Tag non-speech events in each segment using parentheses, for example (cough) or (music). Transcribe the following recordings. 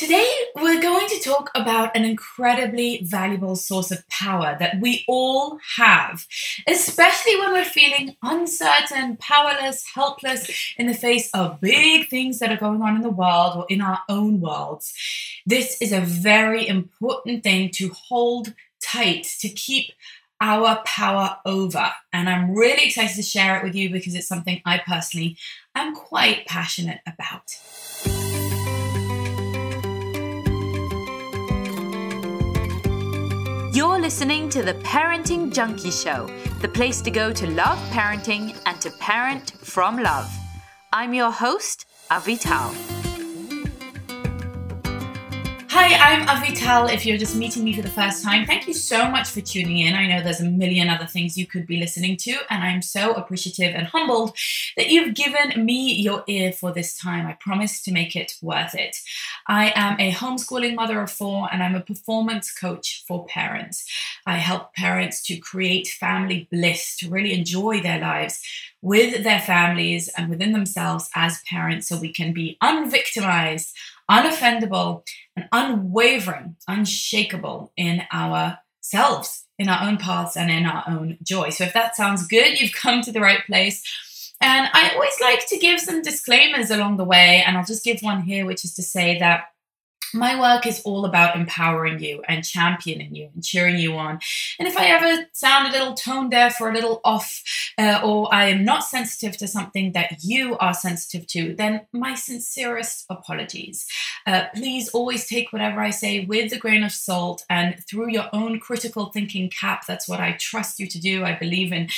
Today, we're going to talk about an incredibly valuable source of power that we all have, especially when we're feeling uncertain, powerless, helpless in the face of big things that are going on in the world or in our own worlds. This is a very important thing to hold tight, to keep our power over. And I'm really excited to share it with you because it's something I personally am quite passionate about. You're listening to the Parenting Junkie Show, the place to go to love parenting and to parent from love. I'm your host, Avital. Hi, I'm Avital. If you're just meeting me for the first time, thank you so much for tuning in. I know there's a million other things you could be listening to, and I'm so appreciative and humbled that you've given me your ear for this time. I promise to make it worth it. I am a homeschooling mother of four, and I'm a performance coach for parents. I help parents to create family bliss, to really enjoy their lives with their families and within themselves as parents so we can be unvictimized unoffendable, and unwavering, unshakable in ourselves, in our own paths, and in our own joy. So, if that sounds good, you've come to the right place. And I always like to give some disclaimers along the way, and I'll just give one here, which is to say that my work is all about empowering you and championing you and cheering you on. And if I ever sound a little tone deaf or a little off, uh, or I am not sensitive to something that you are sensitive to, then my sincerest apologies. Uh, please always take whatever I say with a grain of salt and through your own critical thinking cap. That's what I trust you to do. I believe in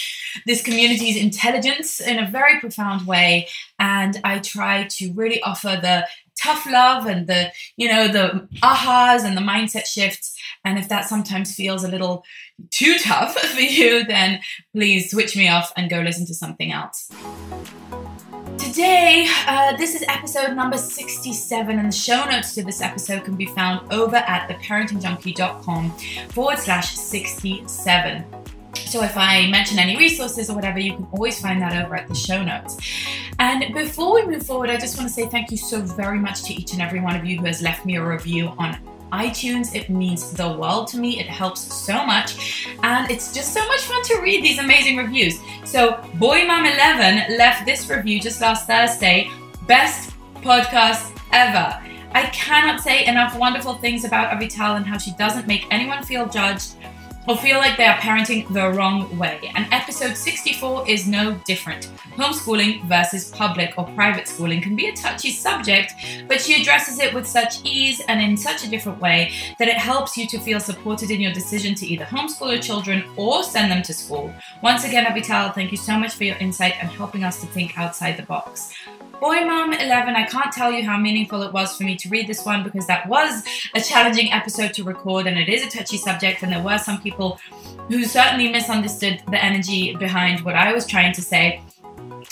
this community's intelligence in a very profound way. And I try to really offer the tough love and the you know the ahas and the mindset shifts and if that sometimes feels a little too tough (laughs) for you then please switch me off and go listen to something else Today, uh, this is episode number 67, and the show notes to this episode can be found over at theparentingjunkie.com forward slash 67. So if I mention any resources or whatever, you can always find that over at the show notes. And before we move forward, I just want to say thank you so very much to each and every one of you who has left me a review on iTunes. It means the world to me. It helps so much. And it's just so much fun to read these amazing reviews. So, Boy Mom 11 left this review just last Thursday. Best podcast ever. I cannot say enough wonderful things about Avital and how she doesn't make anyone feel judged or feel like they are parenting the wrong way. And episode 64 is no different. Homeschooling versus public or private schooling can be a touchy subject, but she addresses it with such ease and in such a different way that it helps you to feel supported in your decision to either homeschool your children or send them to school. Once again, Avital, thank you so much for your insight and helping us to think outside the box. Boy Mom 11, I can't tell you how meaningful it was for me to read this one because that was a challenging episode to record and it is a touchy subject, and there were some people who certainly misunderstood the energy behind what I was trying to say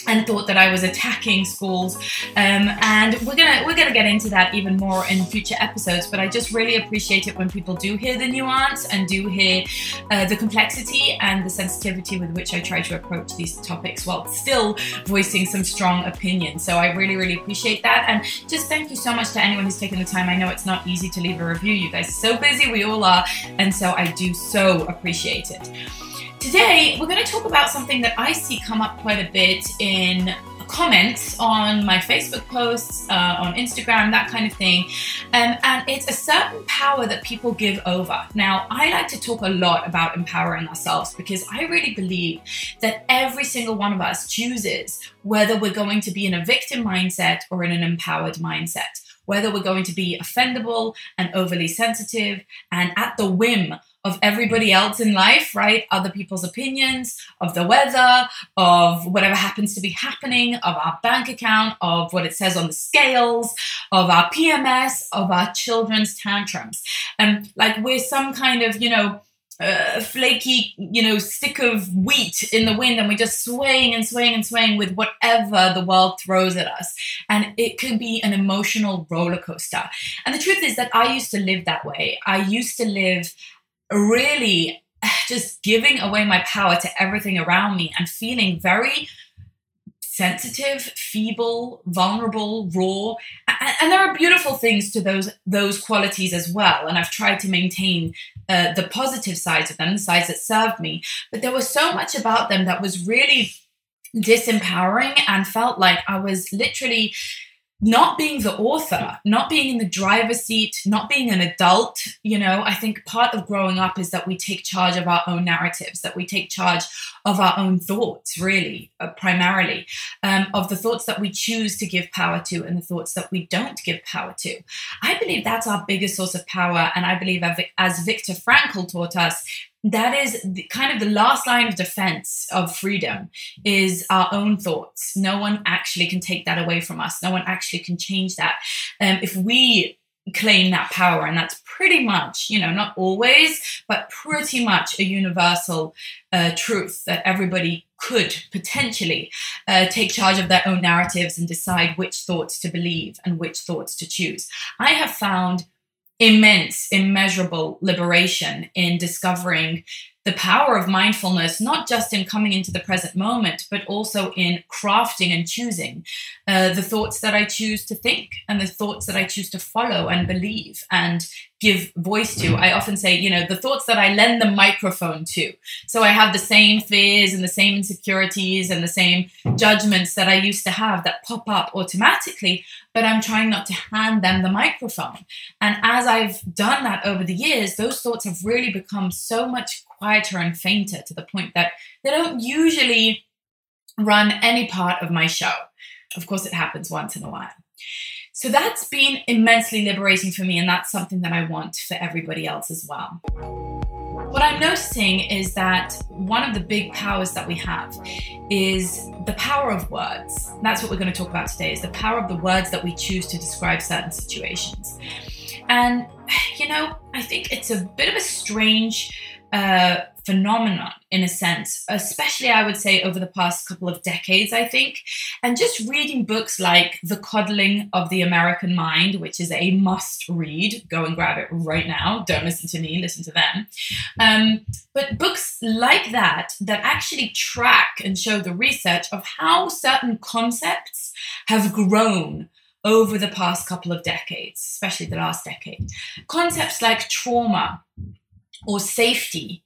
and thought that I was attacking schools. Um, and we're gonna we're gonna get into that even more in future episodes. But I just really appreciate it when people do hear the nuance and do hear uh, the complexity and the sensitivity with which I try to approach these topics while still voicing some strong opinions. So I really really appreciate that. And just thank you so much to anyone who's taken the time. I know it's not easy to leave a review. You guys are so busy. We all are, and so I do so appreciate it. Today, we're going to talk about something that I see come up quite a bit in comments on my Facebook posts, uh, on Instagram, that kind of thing. Um, and it's a certain power that people give over. Now, I like to talk a lot about empowering ourselves because I really believe that every single one of us chooses whether we're going to be in a victim mindset or in an empowered mindset whether we're going to be offendable and overly sensitive and at the whim of everybody else in life, right? Other people's opinions, of the weather, of whatever happens to be happening, of our bank account, of what it says on the scales, of our PMS, of our children's tantrums. And like we're some kind of, you know, uh, flaky, you know, stick of wheat in the wind, and we're just swaying and swaying and swaying with whatever the world throws at us. And it can be an emotional roller coaster. And the truth is that I used to live that way. I used to live really (sighs) just giving away my power to everything around me and feeling very sensitive, feeble, vulnerable, raw, and, and, there are beautiful things to those those qualities as well. And I've tried to maintain uh, the positive sides of them, the sides that served me. But there was so much about them that was really disempowering and felt like I was literally not being the author, not being in the driver's seat, not being an adult, you know, I think part of growing up is that we take charge of our own narratives, that we take charge of our own thoughts, really, uh, primarily, um, of the thoughts that we choose to give power to and the thoughts that we don't give power to. I believe that's our biggest source of power. And I believe, as Viktor Frankl taught us, that is the, kind of the last line of defense of freedom is our own thoughts. No one actually can take that away from us. No one actually can change that. Um, if we claim that power and that's pretty much you know not always but pretty much a universal uh, truth that everybody could potentially uh, take charge of their own narratives and decide which thoughts to believe and which thoughts to choose. I have found immense, immeasurable liberation in discovering the power of mindfulness, not just in coming into the present moment, but also in crafting and choosing uh, the thoughts that I choose to think and the thoughts that I choose to follow and believe and give voice to. I often say, you know, the thoughts that I lend the microphone to. So I have the same fears and the same insecurities and the same judgments that I used to have that pop up automatically, but I'm trying not to hand them the microphone. And as I've done that over the years, those thoughts have really become so much quieter and fainter to the point that they don't usually run any part of my show. Of course, it happens once in a while. So that's been immensely liberating for me, and that's something that I want for everybody else as well. What I'm noticing is that one of the big powers that we have is the power of words. That's what we're going to talk about today is the power of the words that we choose to describe certain situations. And you know, I think it's a bit of a strange uh, phenomenon in a sense, especially I would say over the past couple of decades, I think. And just reading books like The Coddling of the American Mind, which is a must read, go and grab it right now. Don't listen to me, listen to them. Um, but books like that, that actually track and show the research of how certain concepts have grown over the past couple of decades, especially the last decade. Concepts like trauma or safety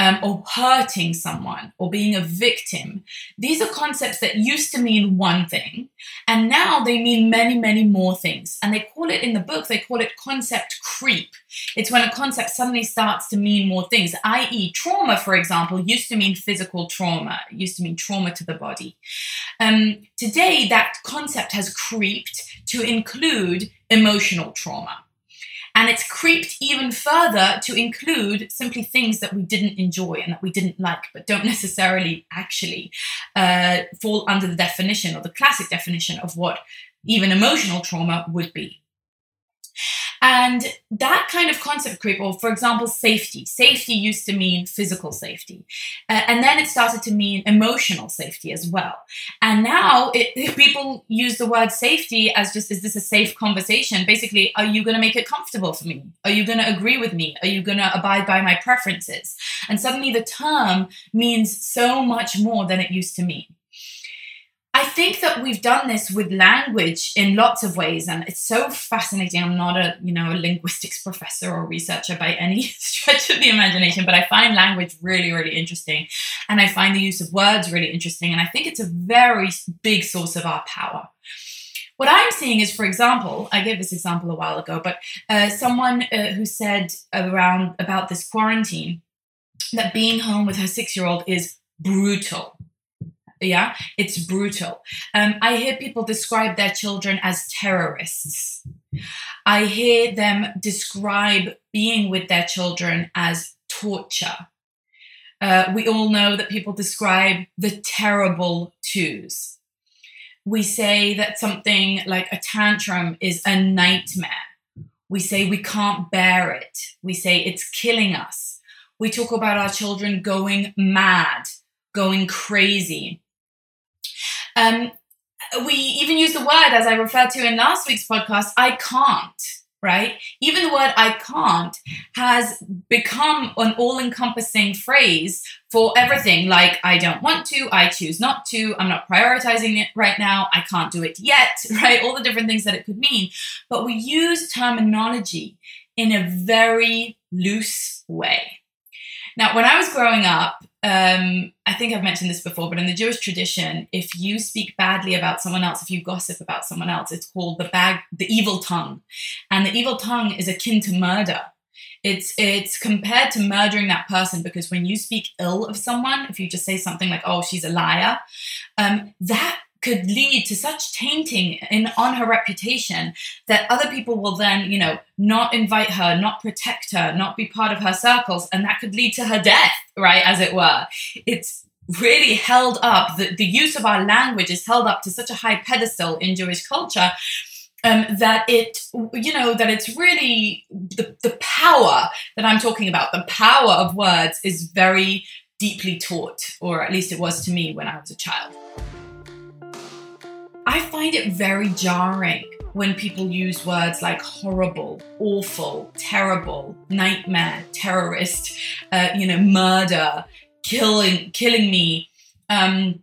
um, or hurting someone or being a victim. These are concepts that used to mean one thing, and now they mean many, many more things. And they call it in the book, they call it concept creep. It's when a concept suddenly starts to mean more things, i.e., trauma, for example, used to mean physical trauma, it used to mean trauma to the body. Um, today, that concept has creeped to include emotional trauma. And it's creeped even further to include simply things that we didn't enjoy and that we didn't like, but don't (laughs) necessarily actually uh, fall under the definition or the classic definition of what even emotional trauma would be. And that kind of concept creep, or for example, safety. Safety used to mean physical safety. Uh, and then it started to mean emotional safety as well. And now it, (laughs) people use the word safety as just, is this a safe conversation? Basically, are you going to make it comfortable for me? Are you going to agree with me? Are you going to abide by my preferences? And suddenly the term means so much more than it used to mean. I think that we've done this with language in lots of ways, and it's so fascinating. I'm not a you know a linguistics professor or researcher by any (laughs) stretch of the imagination, but I find language really, really interesting, and I find the use of words really interesting, and I think it's a very big source of our power. What I'm seeing is, for example, I gave this example a while ago, but uh, someone uh, who said around about this quarantine that being home with her six year old is brutal yeah, it's brutal. Um, I hear people describe their children as terrorists. I hear them describe being with their children as torture. Uh, we all know that people describe the terrible twos. We say that something like a tantrum is a nightmare. We say we can't bear it. We say it's killing us. We talk about our children going mad, going crazy. Um, we even use the word, as I referred to in last week's podcast, I can't. right? Even the word I can't has become an all encompassing phrase for everything like I don't want to, I choose not to, I'm not prioritizing it right now, I can't do it yet, (laughs) right? All the different things that it could mean. But we use terminology in a very loose way. Now, when I was growing up, um, I think I've mentioned this before, but in the Jewish tradition, if you speak badly about someone else, if you gossip about someone else, it's called the bag, the evil tongue, and the evil tongue is akin to murder. It's it's compared to murdering that person because when you speak ill of someone, if you just say something like "oh, she's a liar," um, that could lead to such tainting in on her reputation that other people will then you know not invite her not protect her not be part of her circles and that could lead to her death right as it were. It's really held up the, the use of our language is held up to such a high pedestal in jewish culture um, that it you know that it's really the, the power that i'm talking about the power of words is very deeply taught or at least it was to me when i was a child I find it very jarring when people use words like horrible, awful, terrible, nightmare, terrorist, uh, you know, murder, killing, killing me, um,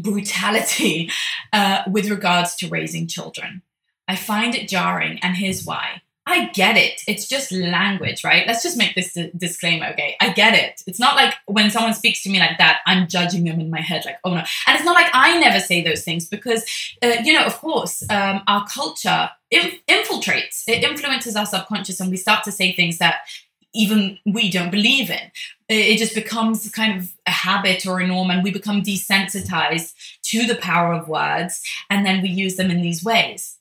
brutality uh, with regards to raising children. I find it jarring, and here's why. I get it. It's just language, right? Let's just make this d- disclaimer, okay? I get it. It's not like when someone speaks to me like that, I'm judging them in my head, like, oh no. And it's not like I never say those things because, uh, you know, of course, um, our culture inf- infiltrates, it influences our subconscious, and we start to say things that even we don't believe in. It just becomes kind of a habit or a norm, and we become desensitized to the power of words, and then we use them in these ways.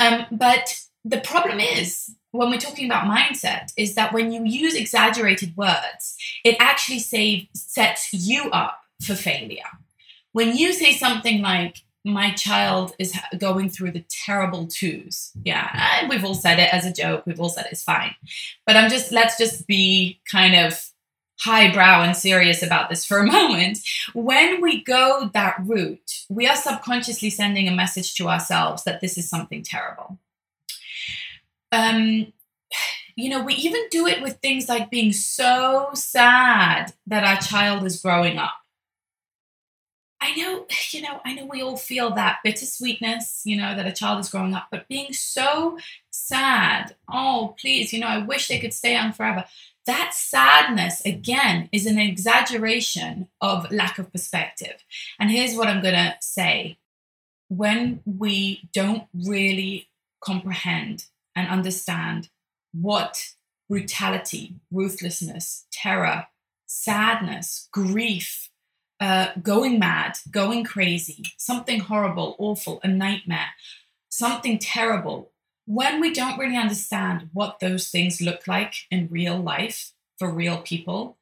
Um, but the problem is when we're talking about mindset is that when you use exaggerated words it actually save, sets you up for failure. When you say something like my child is going through the terrible twos yeah we've all said it as a joke we've all said it's fine. But i'm just let's just be kind of highbrow and serious about this for a (laughs) moment. When we go that route we are subconsciously sending a message to ourselves that this is something terrible um, (sighs) you know, we even do it with things like being so sad that our child is growing up. I know, (sighs) you know, I know we all feel that bittersweetness, you know, that a child is growing up, but being so sad, oh, please, you know, I wish they could stay on forever. That sadness, again, is an exaggeration of lack of perspective. And here's what I'm going to say when we don't really comprehend and understand what brutality, ruthlessness, terror, sadness, grief, uh, going mad, going crazy, something horrible, awful, a nightmare, something terrible. When we don't really understand what those things look like in real life for real people,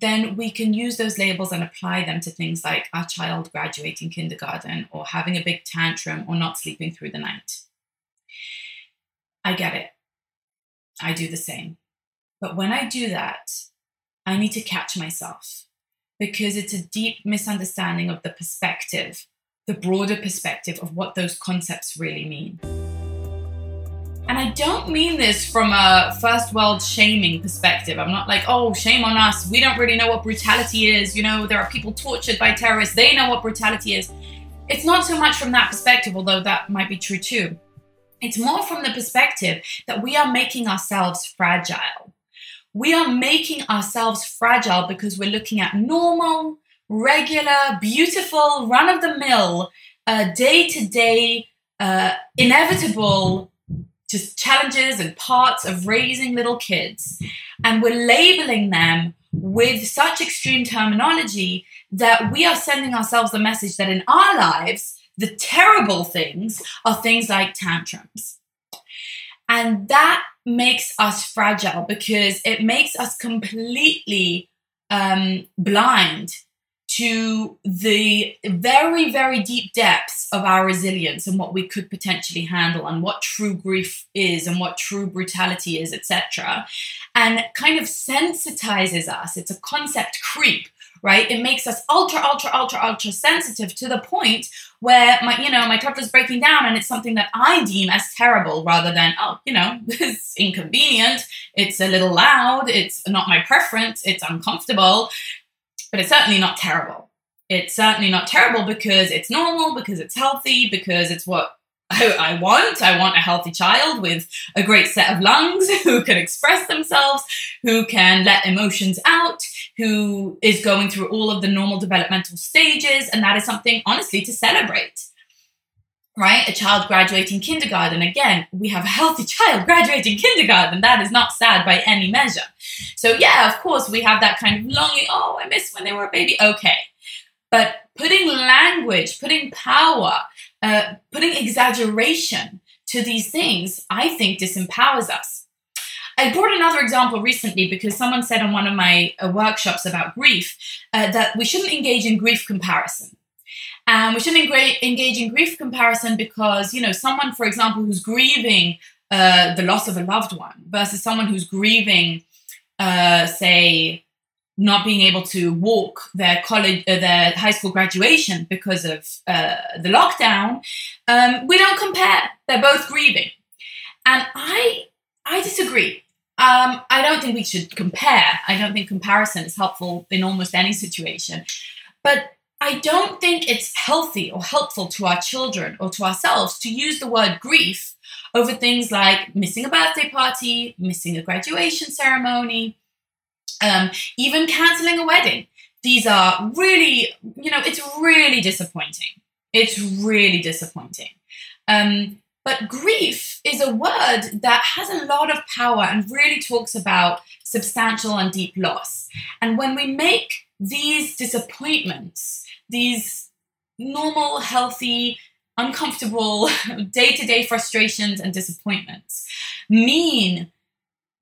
then we can use those labels and apply them to things like our child graduating kindergarten or having a big tantrum or not sleeping through the night. I get it. I do the same. But when I do that, I need to catch myself because it's a deep misunderstanding of the perspective, the broader perspective of what those concepts really mean. And I don't mean this from a first world shaming perspective. I'm not like, oh, shame on us. We don't really know what brutality is. You know, there are people tortured by terrorists. They know what brutality is. It's not so much from that perspective, although that might be true too. It's more from the perspective that we are making ourselves fragile. We are making ourselves fragile because we're looking at normal, regular, beautiful, run of the mill, uh, day to uh, day, inevitable just challenges and parts of raising little kids. And we're labeling them with such extreme terminology that we are sending ourselves the message that in our lives, the terrible things are things like tantrums. And that makes us fragile because it makes us completely um, blind to the very, very deep depths of our resilience and what we could potentially handle and what true grief is and what true brutality is, etc. And kind of sensitizes us. It's a concept creep right? It makes us ultra, ultra, ultra, ultra sensitive to the point where my, you know, my toddler's breaking down and it's something that I deem as terrible rather than, oh, you know, (laughs) it's inconvenient, it's a little loud, it's not my preference, it's uncomfortable, but it's certainly not terrible. It's certainly not terrible because it's normal, because it's healthy, because it's what I, I, want. I want a healthy child with a great set of lungs (laughs) who can express themselves, who can let emotions out, who is going through all of the normal developmental stages. And that is something, honestly, to celebrate. Right? A child graduating kindergarten. Again, we have a healthy (laughs) child graduating kindergarten. That is not sad by any measure. So, yeah, of course, we have that kind of longing. Oh, I miss when they were a baby. Okay. But putting language, putting power, uh, putting exaggeration to these things, I think disempowers us. I brought another example recently because someone said on one of my uh, workshops about grief uh, that we shouldn't engage in grief comparison. And we shouldn't engage in grief comparison because, you know, someone, for example, who's grieving uh, the loss of a loved one versus someone who's grieving, uh, say, not being able to walk their college, uh, their high school graduation because of uh, the lockdown, um, we don't compare. They're both grieving, and I I disagree. Um, I don't think we should compare. I don't think comparison is helpful in almost any situation, but I don't think it's healthy or helpful to our children or to ourselves to use the word grief over things like missing a birthday party, missing a graduation ceremony, um, even canceling a wedding. These are really, you know, it's really disappointing. It's really disappointing. Um, but grief is a word that has a lot of power and really talks about substantial and deep loss. And when we make these disappointments, these normal, healthy, uncomfortable, day to day frustrations and disappointments mean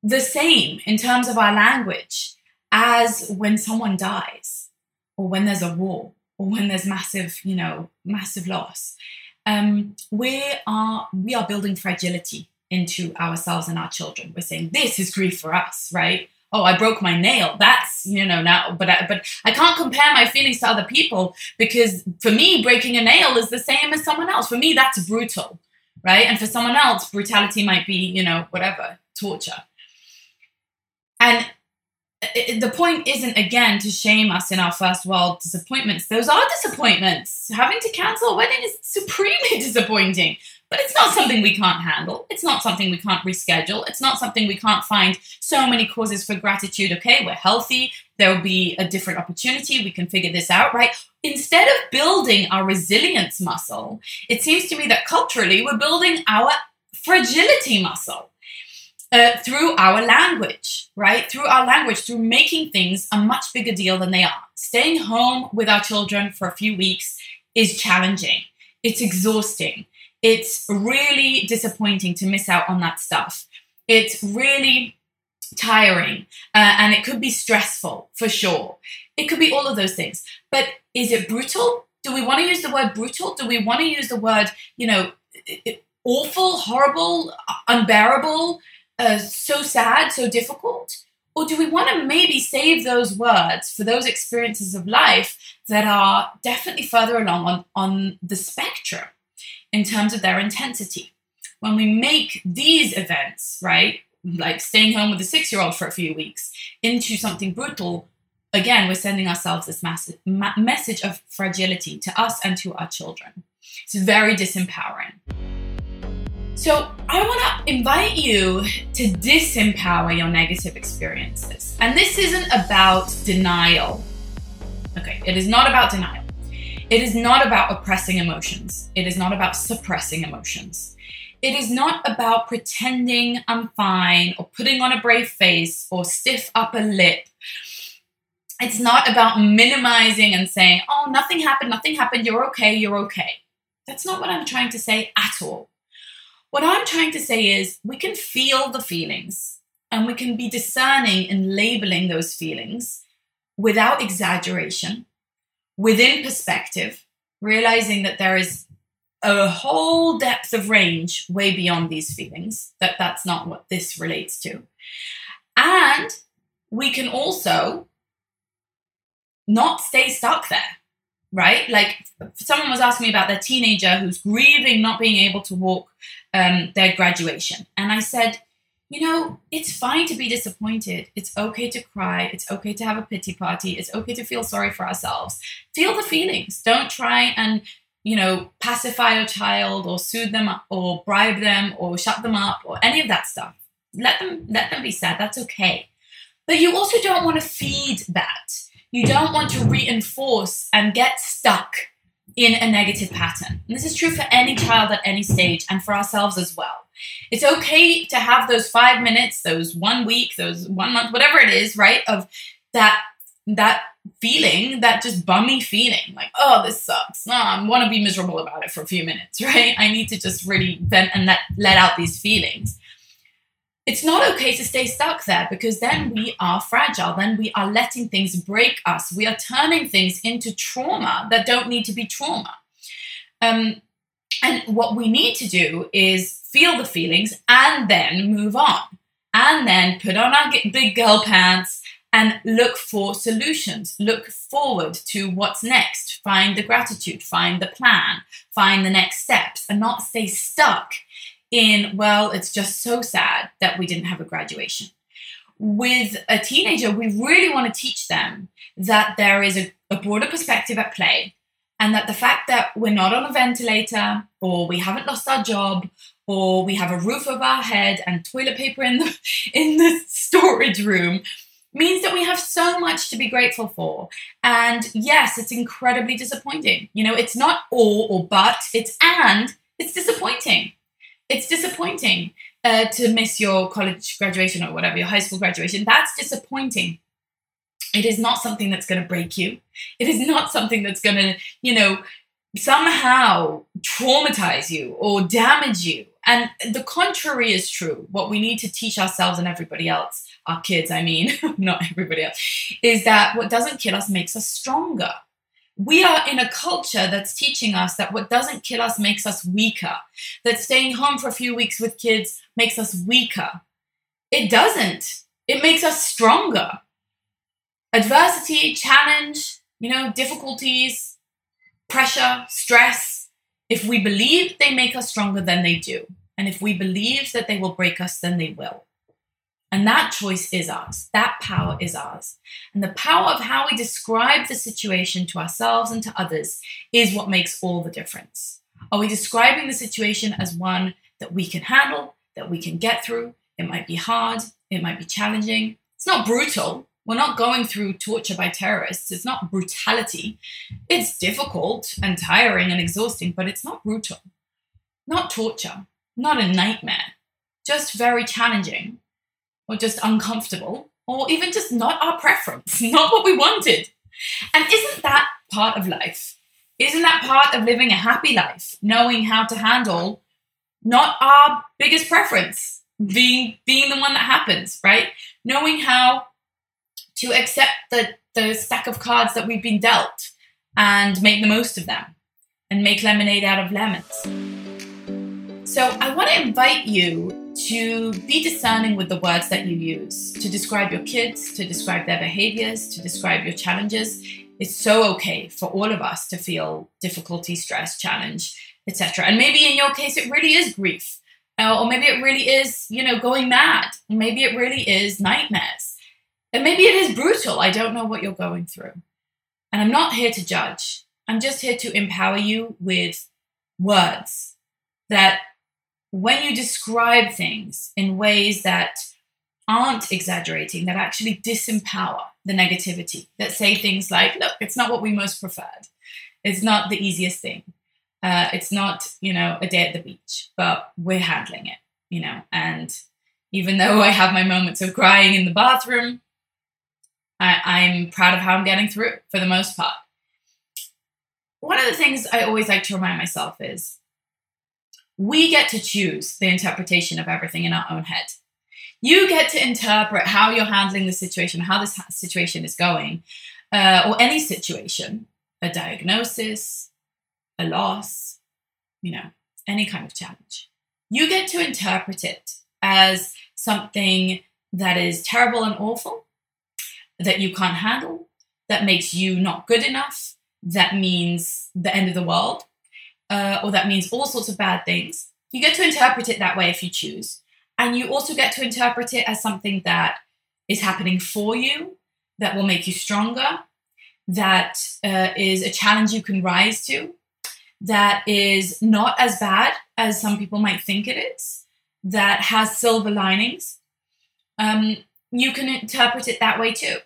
the same in terms of our language as when someone dies or when there's a war or when there's massive, you know, massive loss. Um, we are we are building fragility into ourselves and our children. We're saying this is grief for us, right? Oh, I broke my nail. That's you know now, but I, but I can't compare my feelings to other people because for me, breaking a nail is the same as someone else. For me, that's brutal, right? And for someone else, brutality might be you know whatever torture. And the point isn't again to shame us in our first world disappointments. Those are disappointments. Having to cancel a wedding is supremely (laughs) disappointing, but it's not something we can't handle. It's not something we can't reschedule. It's not something we can't find so many causes for gratitude. Okay, we're healthy. There will be a different opportunity. We can figure this out, right? Instead of building our resilience muscle, it seems to me that culturally we're building our fragility muscle uh, through our language, right? Through our language, through making things a much bigger deal than they are. Staying home with our children for a few weeks is challenging, it's exhausting, it's really disappointing to miss out on that stuff. It's really tiring uh, and it could be stressful for sure. It could be all of those things. But is it brutal? Do we want to use the word brutal? Do we want to use the word, you know, awful, horrible, unbearable? Uh, so sad, so difficult? Or do we want to maybe save those words for those experiences of life that are definitely further along on, on the spectrum in terms of their intensity? When we make these events, right, like staying home with a six year old for a few weeks, into something brutal, again, we're sending ourselves this massive ma- message of fragility to us and to our children. It's very disempowering. So, I want to invite you to disempower your negative experiences. And this isn't about denial. Okay, it is not about denial. It is not about oppressing emotions. It is not about suppressing emotions. It is not about pretending I'm fine or putting on a brave face or stiff upper lip. It's not about minimizing and saying, oh, nothing happened, nothing happened, you're okay, you're okay. That's not what I'm trying to say at all. What I'm trying to say is we can feel the feelings and we can be discerning in labeling those feelings without exaggeration, within perspective, realizing that there is a whole depth of range way beyond these feelings, that that's not what this relates to. And we can also not stay stuck there, right? Like someone was asking me about their teenager who's grieving not being able to walk um, their graduation. And I said, you know, it's fine to be disappointed. It's okay to cry. It's okay to have a pity party. It's okay to feel sorry for ourselves. Feel the feelings. Don't try and, you know, pacify your child or soothe them or bribe them or shut them up or any of that stuff. Let them let them be sad. That's okay. But you also don't want to feed that. You don't want to reinforce and get stuck in a negative pattern. And this is true for any child at any stage and for ourselves as well. It's okay to have those five minutes, those one week, those one month, whatever it is, right? Of that that feeling, that just bummy feeling, like, oh, this sucks. I want to be miserable about it for a few minutes, (laughs) right? I need to just really vent and let, let out these feelings it's not okay to stay stuck there because then we are fragile. Then we are letting things break us. We are turning things into trauma that don't need to be trauma. Um, and what we need to do is feel the feelings and then move on. And then put on our big girl pants and look for solutions. Look forward to what's next. Find the gratitude, find the plan, find the next steps, and not stay stuck in, well, it's just so sad that we didn't have a graduation. With a teenager, we really want to teach them that there is a, a broader perspective at play and that the fact that we're not on a ventilator or we haven't lost our job or we have a roof over our head and toilet paper in the (laughs) in the storage room means that we have so much to be grateful for. And yes, it's incredibly disappointing. You know, it's not or or but, it's and it's disappointing it's disappointing uh, to miss your college graduation or whatever, your high school graduation. That's disappointing. It is not something that's going to break you. It is not something that's going to, you know, somehow traumatize you or damage you. And the contrary is true. What we need to teach ourselves and everybody else, our kids, I mean, (laughs) not everybody else, is that what doesn't kill us makes us stronger we are in a culture that's teaching us that what doesn't kill us makes us weaker, that staying home for a few weeks with kids makes us weaker. It doesn't, it makes us stronger. Adversity, challenge, you know, difficulties, pressure, stress, if we believe they make us stronger, then they do. And if we believe that they will break us, then they will. And that choice is ours. That power is ours. And the power of how we describe the situation to ourselves and to others is what makes all the difference. Are we describing the situation as one that we can handle, that we can get through? It might be hard, it might be challenging. It's not brutal. We're not going through torture by terrorists. It's not brutality. It's difficult and tiring and exhausting, but it's not brutal. Not torture, not a nightmare, just very challenging or just uncomfortable or even just not our preference, (laughs) not what we wanted. And isn't that part of life? Isn't that part of living a happy life, knowing how to handle not our biggest preference, being being the one that happens, right? Knowing how to accept the, the stack of cards that we've been dealt and make the most of them and make lemonade out of lemons. So I want to invite you to be discerning with the words that you use to describe your kids, to describe their behaviors, to describe your challenges. It's so okay for all of us to feel difficulty, stress, challenge, etc. And maybe in your case, it really is grief, uh, or maybe it really is, you know, going mad. Maybe it really is nightmares, and maybe it is brutal. I don't know what you're going through, and I'm not here to judge. I'm just here to empower you with words that when you describe things in ways that aren't exaggerating, that actually disempower the negativity, that say things like, look, it's not what we most preferred. It's not the easiest thing. Uh, it's not, you know, a day at the beach, but we're handling it, you know. And even though I have my moments of crying in the bathroom, I, I'm proud of how I'm getting through for the most part. One of the things I always like to remind myself is we get to choose the interpretation of everything in our own head. You get to interpret how you're handling the situation, how this situation is going, uh, or any situation, a diagnosis, a loss, you know, any kind of challenge. You get to interpret it as something that is terrible and awful, that you can't handle, that makes you not good enough, that means the end of the world, uh, or that means all sorts of bad things. You get to interpret it that way if you choose. And you also get to interpret it as something that is happening for you, that will make you stronger, that uh, is a challenge you can rise to, that is not as bad as some people might think it is, that has silver linings. Um, you can interpret it that way too.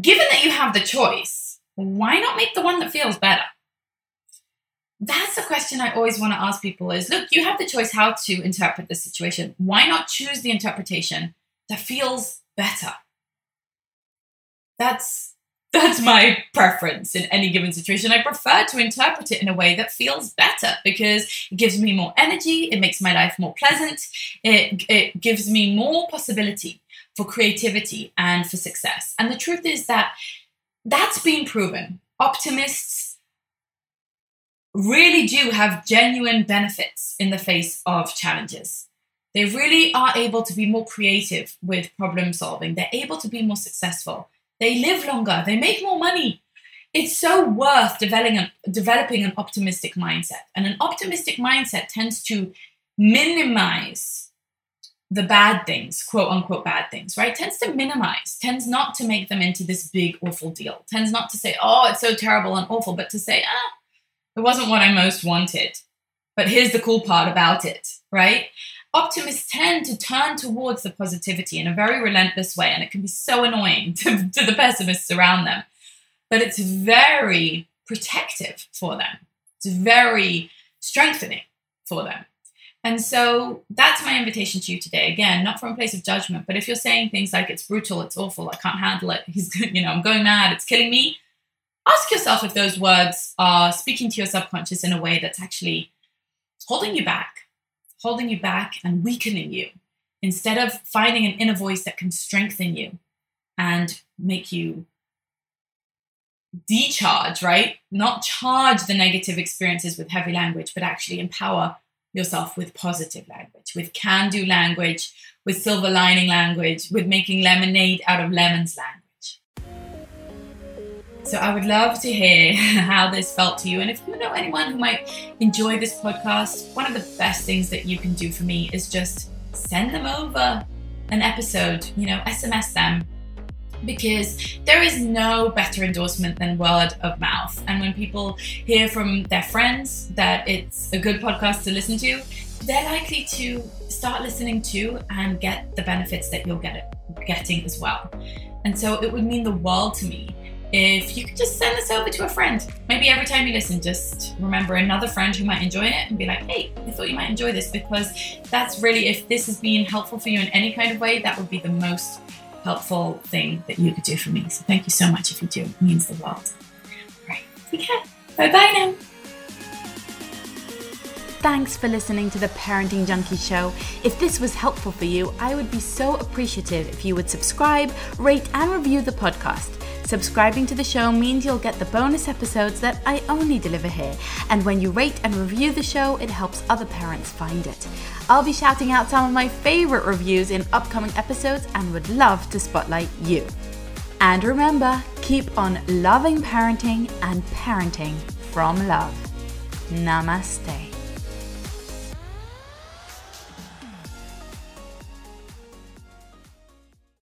Given that you have the choice, why not make the one that feels better? That's the question I always want to ask people is look, you have the choice how to interpret the situation. Why not choose the interpretation that feels better? That's that's my preference in any given situation. I prefer to interpret it in a way that feels better because it gives me more energy, it makes my life more pleasant, it, it gives me more possibility for creativity and for success. And the truth is that that's been proven. Optimists really do have genuine benefits in the face of challenges. They really are able to be more creative with problem solving. They're able to be more successful. They live longer, they make more money. It's so worth developing, developing an optimistic mindset. And an optimistic mindset tends to minimize the bad things, quote unquote bad things, right? Tends to minimize, tends not to make them into this big, awful deal, tends not to say, oh, it's so terrible and awful, but to say, ah, it wasn't what I most wanted. But here's the cool part about it, right? optimists tend to turn towards the positivity in a very relentless way, and it can be so annoying (laughs) to, to the pessimists around them. But it's very protective for them, it's very strengthening for them. And so that's my invitation to you today. Again, not from a place of judgment, but if you're saying things like it's brutal, it's awful, I can't handle it, (laughs) he's you know, I'm going mad, it's killing me, ask yourself if those words are speaking to your subconscious in a way that's actually holding you back holding you back and weakening you instead of finding an inner voice that can strengthen you and make you decharge, right? Not charge the negative experiences with heavy language, but actually empower yourself with positive language, with can do language, with silver lining language, with making lemonade out of lemons language. So I would love to hear (laughs) how this felt to you. And if you know anyone who might enjoy this podcast, one of the best things that you can do for me is just send them over an episode, you know, SMS them. Because there is no better endorsement than word of mouth. And when people hear from their friends that it's a good podcast to listen to, they're likely to start listening to and get the benefits that you're get getting as well. And so it would mean the world to me if you could just send this over to a friend. Maybe every time you listen, just remember another friend who might enjoy it and be like, hey, I thought you might enjoy this because that's really, if this has been helpful for you in any kind of way, that would be the most helpful thing that you could do for me. So thank you so much if you do. It means the world. All right, take care. Bye bye now. Thanks for listening to the Parenting Junkie Show. If this was helpful for you, I would be so appreciative if you would subscribe, rate, and review the podcast. Subscribing to the show means you'll get the bonus episodes that I only deliver here. And when you rate and review the show, it helps other parents find it. I'll be shouting out some of my favorite reviews in upcoming episodes and would love to spotlight you. And remember, keep on loving parenting and parenting from love. Namaste.